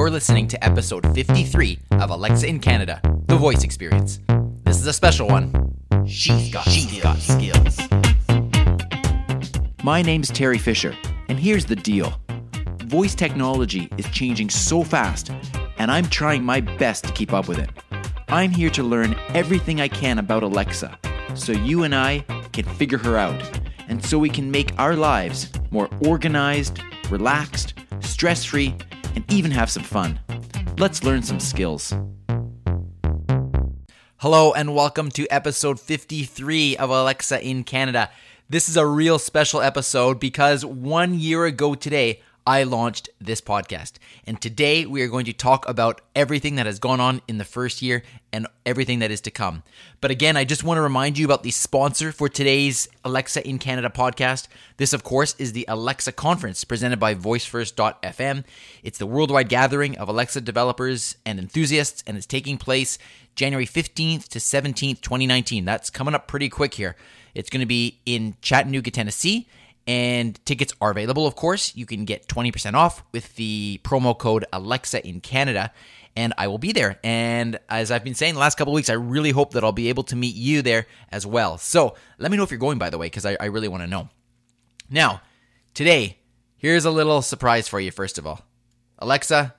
You're listening to episode 53 of Alexa in Canada, the voice experience. This is a special one. She's got, She's skills. got skills. My name's Teri Fisher, and here's the deal voice technology is changing so fast, and I'm trying my best to keep up with it. I'm here to learn everything I can about Alexa so you and I can figure her out, and so we can make our lives more organized, relaxed, stress free, and even have some fun. Let's learn some skills. Hello, and welcome to episode 53 of Alexa in Canada. This is a real special episode because one year ago today, I launched this podcast. And today we are going to talk about everything that has gone on in the first year and everything that is to come. But again, I just want to remind you about the sponsor for today's Alexa in Canada podcast. This, of course, is the Alexa Conference presented by VoiceFirst.fm. It's the worldwide gathering of Alexa developers and enthusiasts, and it's taking place January 15th to 17th, 2019. That's coming up pretty quick here. It's going to be in Chattanooga, Tennessee, and tickets are available, of course. You can get 20% off with the promo code Alexa in Canada, and I will be there. And as I've been saying the last couple weeks, I really hope that I'll be able to meet you there as well. So let me know if you're going, by the way, because I, I really want to know. Now, today, here's a little surprise for you, first of all. Alexa,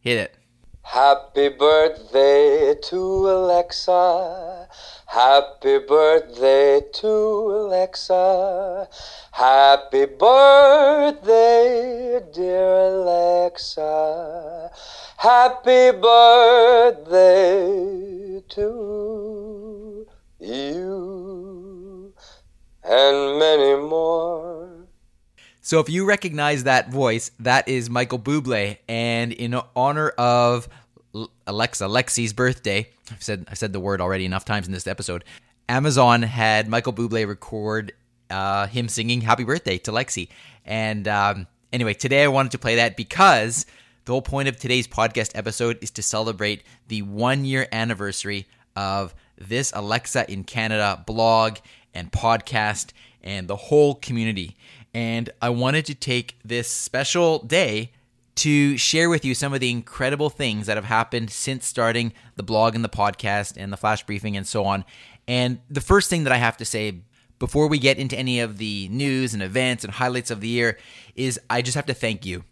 hit it. Happy birthday to Alexa. Happy birthday to Alexa. Happy birthday, dear Alexa. Happy birthday to you and many more. So if you recognize that voice, that is Michael Bublé, and in honor of Alexa Lexi's birthday, I've said I've said the word already enough times in this episode. Amazon had Michael Bublé record uh, him singing "Happy Birthday" to Lexi, and um, anyway, today I wanted to play that because the whole point of today's podcast episode is to celebrate the one year anniversary of this Alexa in Canada blog and podcast and the whole community. And I wanted to take this special day to share with you some of the incredible things that have happened since starting the blog and the podcast and the flash briefing and so on. And the first thing that I have to say before we get into any of the news and events and highlights of the year is I just have to thank you.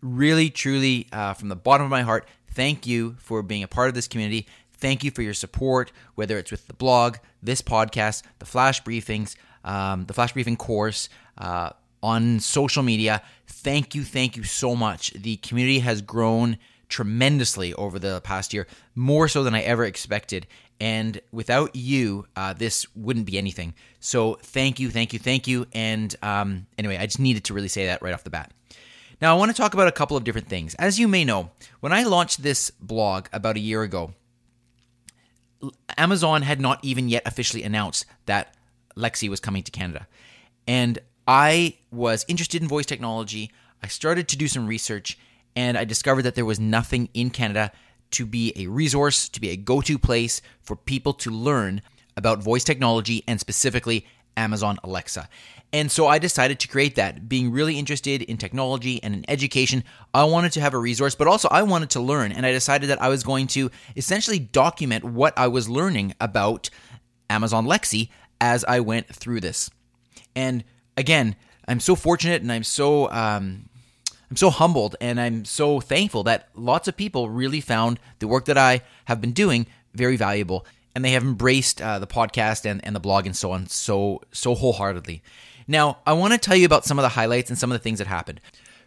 Really, truly, uh, from the bottom of my heart, thank you for being a part of this community. Thank you for your support, whether it's with the blog, this podcast, the flash briefings, um, the flash briefing course, uh, on social media. Thank you, thank you so much. The community has grown tremendously over the past year, more so than I ever expected. And without you, uh, this wouldn't be anything. So thank you, thank you, thank you. And um, anyway, I just needed to really say that right off the bat. Now, I want to talk about a couple of different things. As you may know, when I launched this blog about a year ago, Amazon had not even yet officially announced that Lexi was coming to Canada. And I was interested in voice technology. I started to do some research and I discovered that there was nothing in Canada to be a resource, to be a go to place for people to learn about voice technology and specifically Amazon Alexa. And so I decided to create that. Being really interested in technology and in education, I wanted to have a resource, but also I wanted to learn. And I decided that I was going to essentially document what I was learning about Amazon Lexi as I went through this. And again, I'm so fortunate and I'm so um, I'm so humbled and I'm so thankful that lots of people really found the work that I have been doing very valuable and they have embraced uh, the podcast and, and the blog and so on so so wholeheartedly. Now, I want to tell you about some of the highlights and some of the things that happened.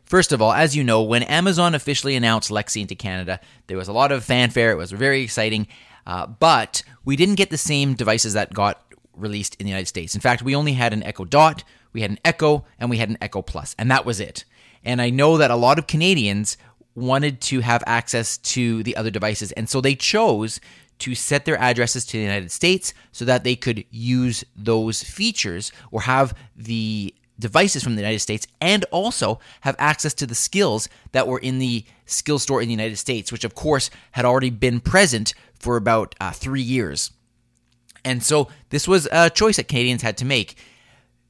First of all, as you know, when Amazon officially announced Lexi into Canada, there was a lot of fanfare. It was very exciting, uh, but we didn't get the same devices that got released in the United States. In fact, we only had an Echo Dot, we had an Echo, and we had an Echo Plus, and that was it. And I know that a lot of Canadians wanted to have access to the other devices, and so they chose to set their addresses to the United States so that they could use those features or have the devices from the United States and also have access to the skills that were in the skill store in the United States, which of course had already been present for about uh, three years. And so this was a choice that Canadians had to make.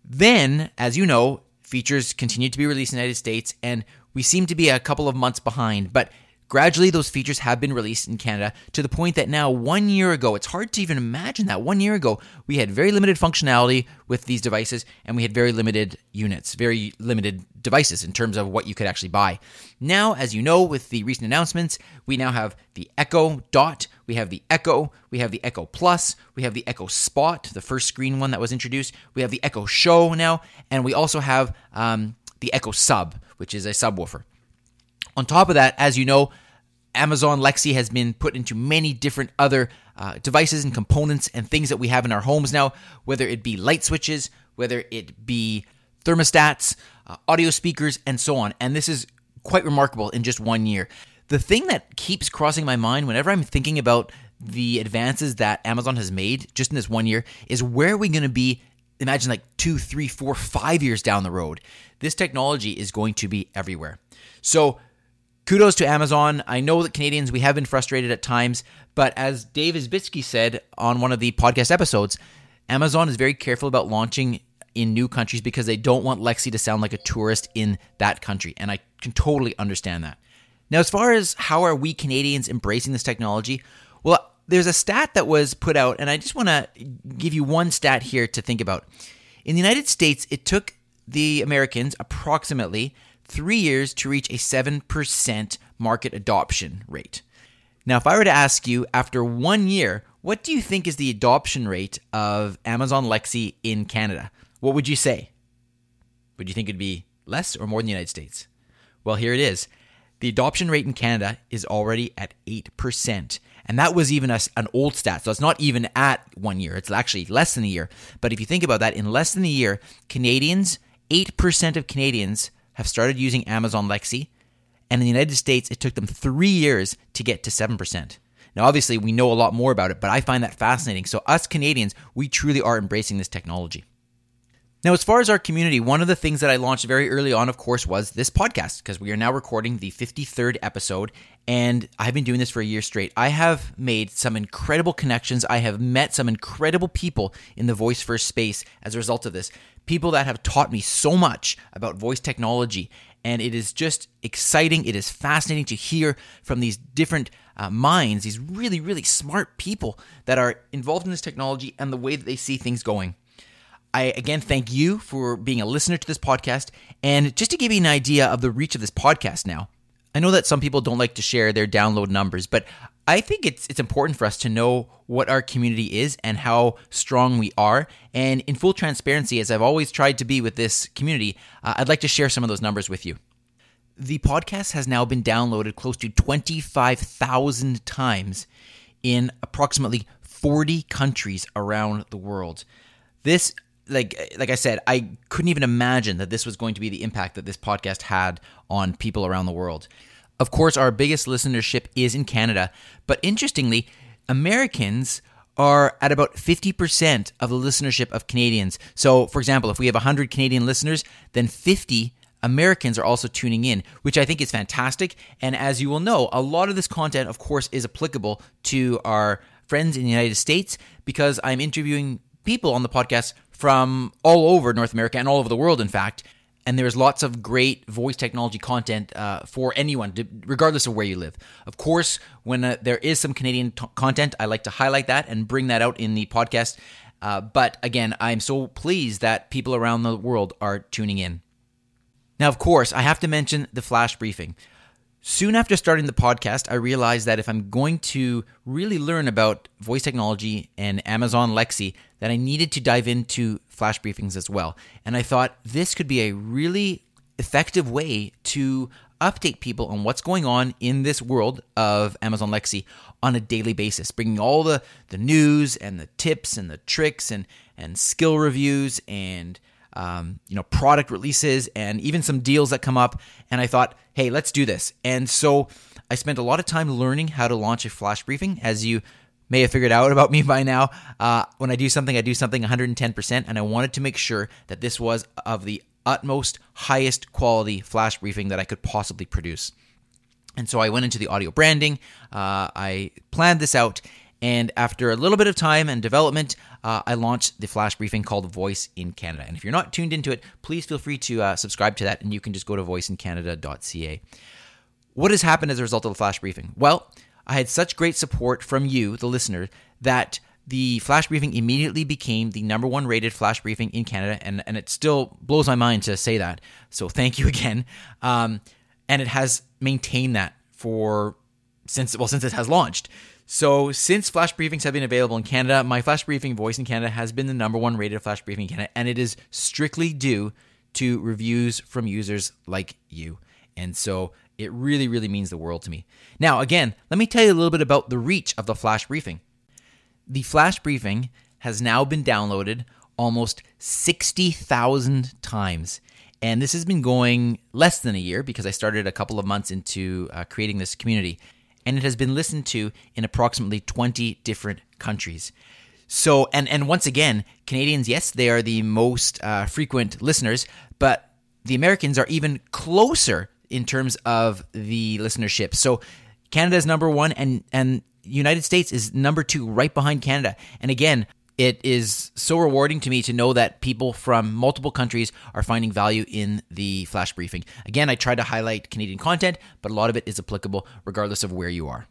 Then, as you know, features continued to be released in the United States, and we seem to be a couple of months behind. But Gradually, those features have been released in Canada to the point that now, one year ago, it's hard to even imagine that. One year ago, we had very limited functionality with these devices and we had very limited units, very limited devices in terms of what you could actually buy. Now, as you know, with the recent announcements, we now have the Echo Dot, we have the Echo, we have the Echo Plus, we have the Echo Spot, the first screen one that was introduced, we have the Echo Show now, and we also have um, the Echo Sub, which is a subwoofer. On top of that, as you know, Amazon Lexi has been put into many different other uh, devices and components and things that we have in our homes now, whether it be light switches, whether it be thermostats, uh, audio speakers, and so on. And this is quite remarkable in just one year. The thing that keeps crossing my mind whenever I'm thinking about the advances that Amazon has made just in this one year is where are we going to be? Imagine like two, three, four, five years down the road. This technology is going to be everywhere. So, kudos to Amazon. I know that Canadians, we have been frustrated at times, but as Dave Isbitski said on one of the podcast episodes, Amazon is very careful about launching in new countries because they don't want Lexi to sound like a tourist in that country. And I can totally understand that. Now, as far as how are we Canadians embracing this technology, well, there's a stat that was put out, and I just want to give you one stat here to think about. In the United States, it took the Americans approximately three years to reach a 7% market adoption rate. Now, if I were to ask you after one year, what do you think is the adoption rate of Amazon Lexi in Canada? What would you say? Would you think it'd be less or more than the United States? Well, here it is. The adoption rate in Canada is already at 8%. And that was even a, an old stat. So it's not even at one year. It's actually less than a year. But if you think about that, in less than a year, Canadians, 8% of Canadians have started using Amazon Lexi. And in the United States, it took them three years to get to 7%. Now, obviously, we know a lot more about it, but I find that fascinating. So, us Canadians, we truly are embracing this technology. Now, as far as our community, one of the things that I launched very early on, of course, was this podcast because we are now recording the 53rd episode and I've been doing this for a year straight. I have made some incredible connections. I have met some incredible people in the voice first space as a result of this. People that have taught me so much about voice technology. And it is just exciting. It is fascinating to hear from these different uh, minds, these really, really smart people that are involved in this technology and the way that they see things going. I again thank you for being a listener to this podcast. And just to give you an idea of the reach of this podcast now, I know that some people don't like to share their download numbers, but I think it's it's important for us to know what our community is and how strong we are. And in full transparency, as I've always tried to be with this community, uh, I'd like to share some of those numbers with you. The podcast has now been downloaded close to 25,000 times in approximately 40 countries around the world. This like like I said, I couldn't even imagine that this was going to be the impact that this podcast had on people around the world. Of course, our biggest listenership is in Canada, but interestingly, Americans are at about 50% of the listenership of Canadians. So, for example, if we have 100 Canadian listeners, then 50 Americans are also tuning in, which I think is fantastic. And as you will know, a lot of this content, of course, is applicable to our friends in the United States because I'm interviewing people on the podcast from all over North America and all over the world, in fact. And there's lots of great voice technology content uh, for anyone, regardless of where you live. Of course, when uh, there is some Canadian t- content, I like to highlight that and bring that out in the podcast. Uh, but again, I'm so pleased that people around the world are tuning in. Now, of course, I have to mention the flash briefing. Soon after starting the podcast, I realized that if I'm going to really learn about voice technology and Amazon Lexi, that I needed to dive into flash briefings as well. And I thought this could be a really effective way to update people on what's going on in this world of Amazon Lexi on a daily basis, bringing all the, the news and the tips and the tricks and, and skill reviews and um, you know product releases and even some deals that come up. And I thought, hey, let's do this. And so I spent a lot of time learning how to launch a flash briefing, as you may have figured out about me by now. Uh, when I do something, I do something 110%, and I wanted to make sure that this was of the utmost highest quality flash briefing that I could possibly produce. And so I went into the audio branding, uh, I planned this out, and after a little bit of time and development, uh, I launched the flash briefing called Voice in Canada. And if you're not tuned into it, please feel free to uh, subscribe to that, and you can just go to voiceincanada.ca. what has happened as a result of the flash briefing? Well, I had such great support from you, the listener, that the flash briefing immediately became the number one rated flash briefing in Canada, and, and it still blows my mind to say that. So thank you again. Um, and it has maintained that for since well since it has launched. So since flash briefings have been available in Canada, my flash briefing voice in Canada has been the number one rated flash briefing in Canada, and it is strictly due to reviews from users like you. And so it really, really means the world to me. Now, again, let me tell you a little bit about the reach of the flash briefing. The flash briefing has now been downloaded almost 60,000 times. And this has been going less than a year because I started a couple of months into uh, creating this community. And it has been listened to in approximately 20 different countries. So, and, and once again, Canadians, yes, they are the most uh, frequent listeners, but the Americans are even closer in terms of the listenership. So, Canada is number one, and, and United States is number two, right behind Canada. And again, it is so rewarding to me to know that people from multiple countries are finding value in the flash briefing. Again, I try to highlight Canadian content, but a lot of it is applicable regardless of where you are.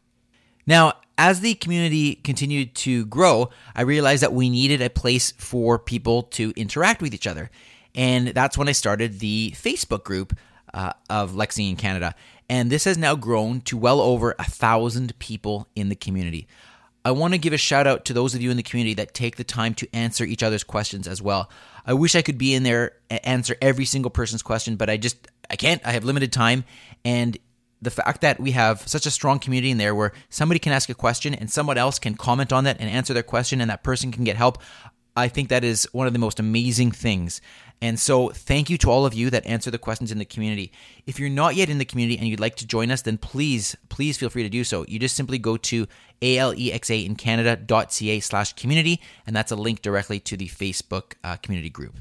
Now, as the community continued to grow, I realized that we needed a place for people to interact with each other. And that's when I started the Facebook group uh, of Lexi in Canada. And this has now grown to well over a thousand people in the community. I want to give a shout out to those of you in the community that take the time to answer each other's questions as well. I wish I could be in there and answer every single person's question, but I just I can't. I have limited time and the fact that we have such a strong community in there where somebody can ask a question and someone else can comment on that and answer their question and that person can get help. I think that is one of the most amazing things. And so, thank you to all of you that answer the questions in the community. If you're not yet in the community and you'd like to join us, then please, please feel free to do so. You just simply go to alexaincanada.ca slash community, and that's a link directly to the Facebook uh, community group.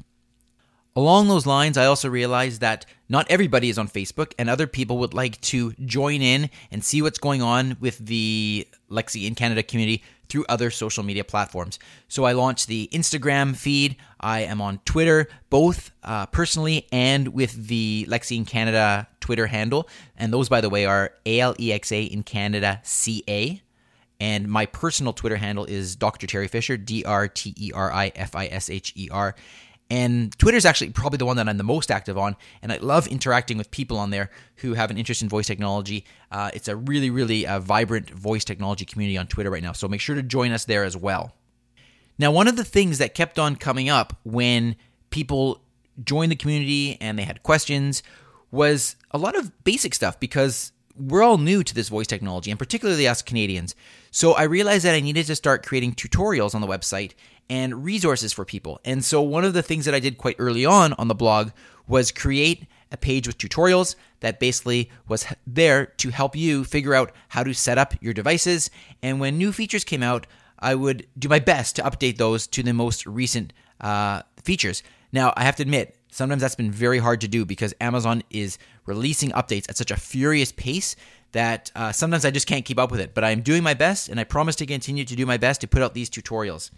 Along those lines, I also realized that not everybody is on Facebook, and other people would like to join in and see what's going on with the Lexi in Canada community through other social media platforms. So I launched the Instagram feed. I am on Twitter, both uh, personally and with the Lexi in Canada Twitter handle. And those, by the way, are ALEXA in Canada CA. And my personal Twitter handle is Dr. Teri Fisher, D R T E R I F I S H E R. And Twitter is actually probably the one that I'm the most active on, and I love interacting with people on there who have an interest in voice technology. Uh, it's a really, really uh, vibrant voice technology community on Twitter right now, so make sure to join us there as well. Now, one of the things that kept on coming up when people joined the community and they had questions was a lot of basic stuff because we're all new to this voice technology, and particularly us Canadians. So I realized that I needed to start creating tutorials on the website and resources for people. And so one of the things that I did quite early on on the blog was create a page with tutorials that basically was there to help you figure out how to set up your devices. And when new features came out, I would do my best to update those to the most recent uh, features. Now, I have to admit, sometimes that's been very hard to do because Amazon is releasing updates at such a furious pace that uh, sometimes I just can't keep up with it. But I'm doing my best, and I promise to continue to do my best to put out these tutorials.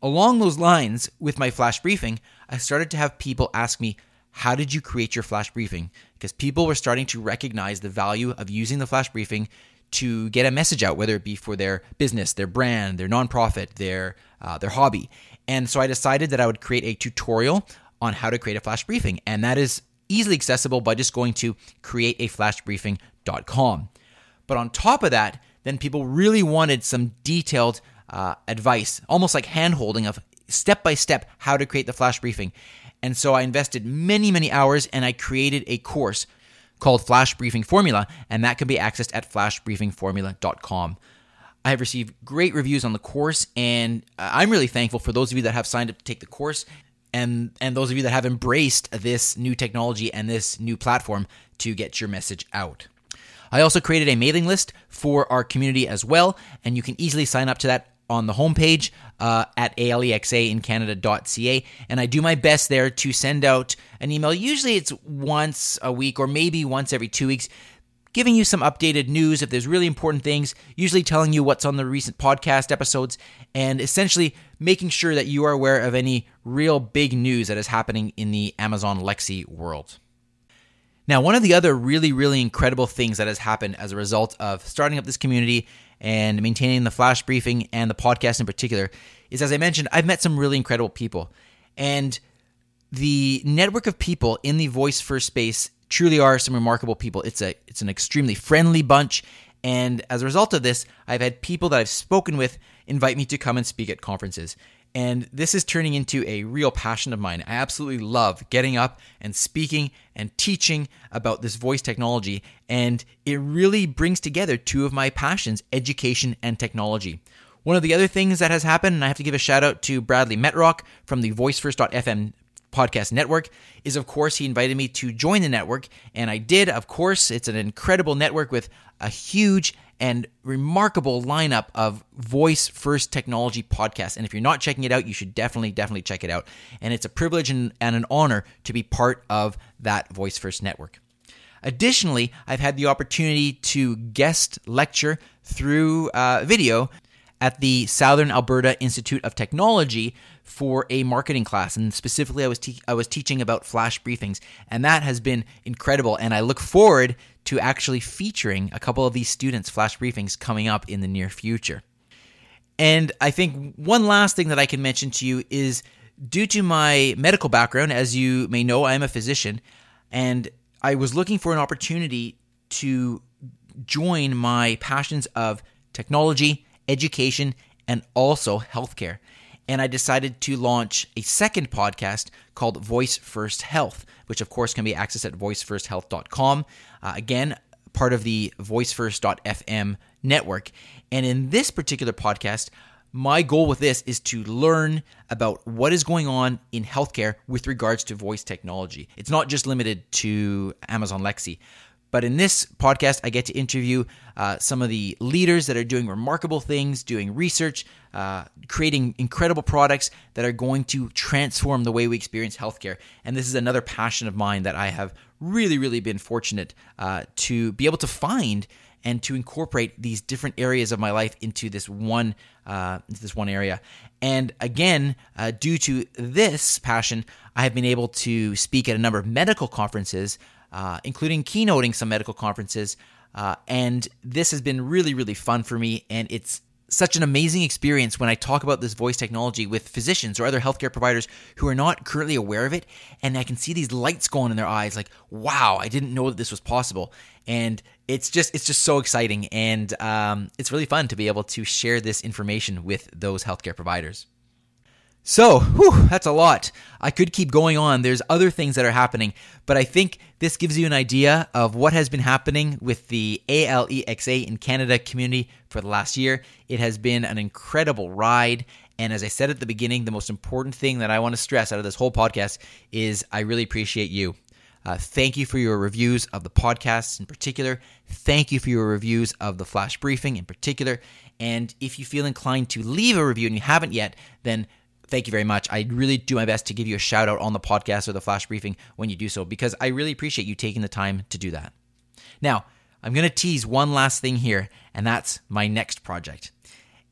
Along those lines, with my flash briefing, I started to have people ask me, How did you create your flash briefing? Because people were starting to recognize the value of using the flash briefing to get a message out, whether it be for their business, their brand, their nonprofit, their, uh, their hobby. And so I decided that I would create a tutorial on how to create a flash briefing. And that is easily accessible by just going to create a createaflashbriefing.com. But on top of that, then people really wanted some detailed uh, advice, almost like hand holding of step by step how to create the flash briefing. And so I invested many, many hours and I created a course called Flash Briefing Formula, and that can be accessed at flashbriefingformula.com. I have received great reviews on the course, and I'm really thankful for those of you that have signed up to take the course and and those of you that have embraced this new technology and this new platform to get your message out. I also created a mailing list for our community as well, and you can easily sign up to that on the homepage uh, at alexaincanada.ca. And I do my best there to send out an email. Usually it's once a week or maybe once every two weeks, giving you some updated news if there's really important things, usually telling you what's on the recent podcast episodes, and essentially making sure that you are aware of any real big news that is happening in the Amazon Lexi world. Now, one of the other really, really incredible things that has happened as a result of starting up this community and maintaining the flash briefing and the podcast in particular is, as I mentioned, I've met some really incredible people. And the network of people in the voice first space truly are some remarkable people. It's a it's an extremely friendly bunch and as a result of this, I've had people that I've spoken with invite me to come and speak at conferences. And this is turning into a real passion of mine. I absolutely love getting up and speaking and teaching about this voice technology. And it really brings together two of my passions education and technology. One of the other things that has happened, and I have to give a shout out to Bradley Metrock from the VoiceFirst.fm podcast network is of course he invited me to join the network and I did of course it's an incredible network with a huge and remarkable lineup of voice first technology podcasts. And if you're not checking it out, you should definitely, definitely check it out. And it's a privilege and, and an honor to be part of that voice first network. Additionally, I've had the opportunity to guest lecture through uh, video at the Southern Alberta Institute of Technology for a marketing class. And specifically I was te- I was teaching about flash briefings. And that has been incredible. And I look forward to actually featuring a couple of these students flash briefings coming up in the near future. And I think one last thing that I can mention to you is due to my medical background as you may know I am a physician. And I was looking for an opportunity to join my passions of technology, education and also healthcare and I decided to launch a second podcast called Voice First Health, which of course can be accessed at voicefirsthealth.com. Uh, again, part of the voicefirst.fm network. And in this particular podcast, my goal with this is to learn about what is going on in healthcare with regards to voice technology. It's not just limited to Amazon Lexi. But in this podcast, I get to interview uh, some of the leaders that are doing remarkable things, doing research, uh, creating incredible products that are going to transform the way we experience healthcare. And this is another passion of mine that I have really, really been fortunate uh, to be able to find and to incorporate these different areas of my life into this one uh, into this one area. And again, uh, due to this passion, I have been able to speak at a number of medical conferences uh, including keynoting some medical conferences. Uh, and this has been really, really fun for me. And it's such an amazing experience when I talk about this voice technology with physicians or other healthcare providers who are not currently aware of it. And I can see these lights going in their eyes like, wow, I didn't know that this was possible. And it's just it's just so exciting and um, it's really fun to be able to share this information with those healthcare providers so, whew, that's a lot. I could keep going on. There's other things that are happening, but I think this gives you an idea of what has been happening with the ALEXA in Canada community for the last year. It has been an incredible ride. And as I said at the beginning, the most important thing that I want to stress out of this whole podcast is I really appreciate you. Uh, thank you for your reviews of the podcasts in particular. Thank you for your reviews of the flash briefing in particular. And if you feel inclined to leave a review and you haven't yet, then thank you very much. I really do my best to give you a shout out on the podcast or the flash briefing when you do so because I really appreciate you taking the time to do that. Now, I'm going to tease one last thing here, and that's my next project.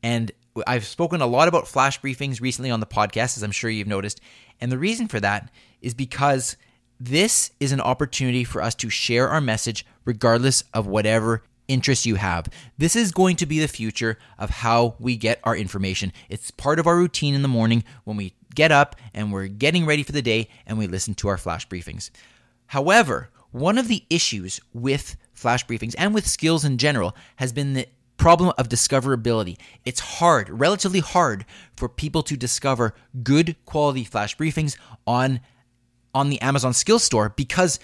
And I've spoken a lot about flash briefings recently on the podcast, as I'm sure you've noticed. And the reason for that is because this is an opportunity for us to share our message regardless of whatever interests you have. This is going to be the future of how we get our information. It's part of our routine in the morning when we get up and we're getting ready for the day and we listen to our flash briefings. However, one of the issues with flash briefings and with skills in general has been the problem of discoverability. It's hard, relatively hard for people to discover good quality flash briefings on on the Amazon Skills Store because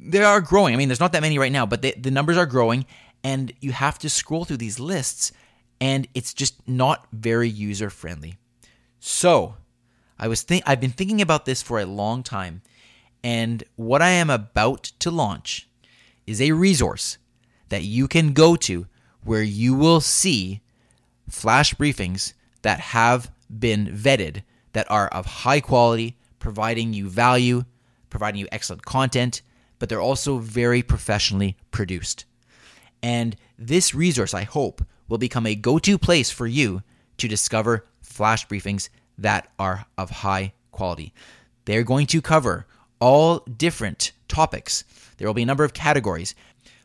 they are growing. I mean, there's not that many right now, but they, the numbers are growing and you have to scroll through these lists and it's just not very user friendly. So, I was think I've been thinking about this for a long time and what I am about to launch is a resource that you can go to where you will see flash briefings that have been vetted that are of high quality, providing you value, providing you excellent content, but they're also very professionally produced. And this resource, I hope, will become a go to place for you to discover flash briefings that are of high quality. They're going to cover all different topics There will be a number of categories.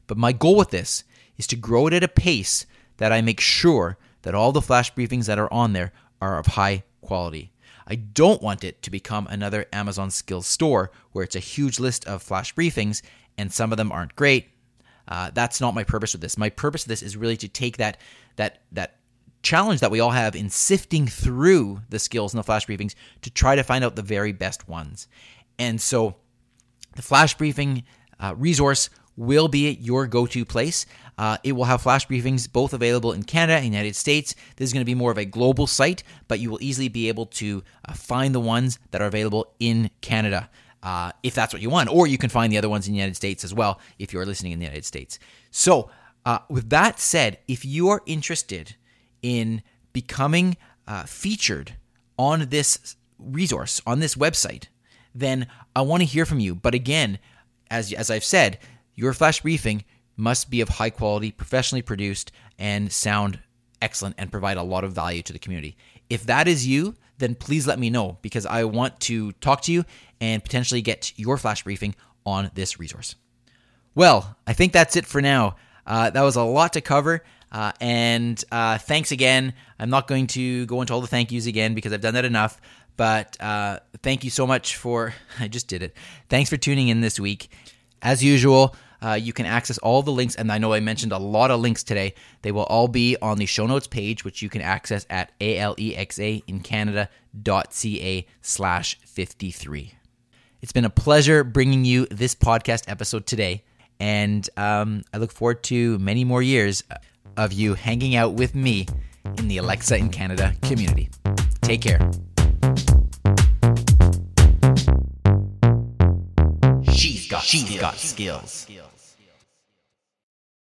But my goal with this is to grow it at a pace that I make sure that all the flash briefings that are on there are of high quality. I don't want it to become another Amazon Skills store where it's a huge list of flash briefings and some of them aren't great. Uh, that's not my purpose with this. My purpose of this is really to take that that that challenge that we all have in sifting through the skills in the flash briefings to try to find out the very best ones. And so, the flash briefing uh, resource will be your go-to place. Uh, it will have flash briefings both available in Canada and United States. This is going to be more of a global site, but you will easily be able to uh, find the ones that are available in Canada. Uh, if that's what you want, or you can find the other ones in the United States as well if you're listening in the United States. So, uh, with that said, if you are interested in becoming uh, featured on this resource, on this website, then I want to hear from you. But again, as, as I've said, your flash briefing must be of high quality, professionally produced, and sound excellent and provide a lot of value to the community. If that is you, then please let me know because I want to talk to you and potentially get your flash briefing on this resource. Well, I think that's it for now. Uh, that was a lot to cover. Uh, and uh, thanks again. I'm not going to go into all the thank yous again because I've done that enough. But uh, thank you so much for, I just did it. Thanks for tuning in this week. As usual, uh, you can access all the links, and I know I mentioned a lot of links today. They will all be on the show notes page, which you can access at alexaincanada.ca slash 53. It's been a pleasure bringing you this podcast episode today, and um, I look forward to many more years of you hanging out with me in the Alexa in Canada community. Take care. She's got, She's skills. got skills.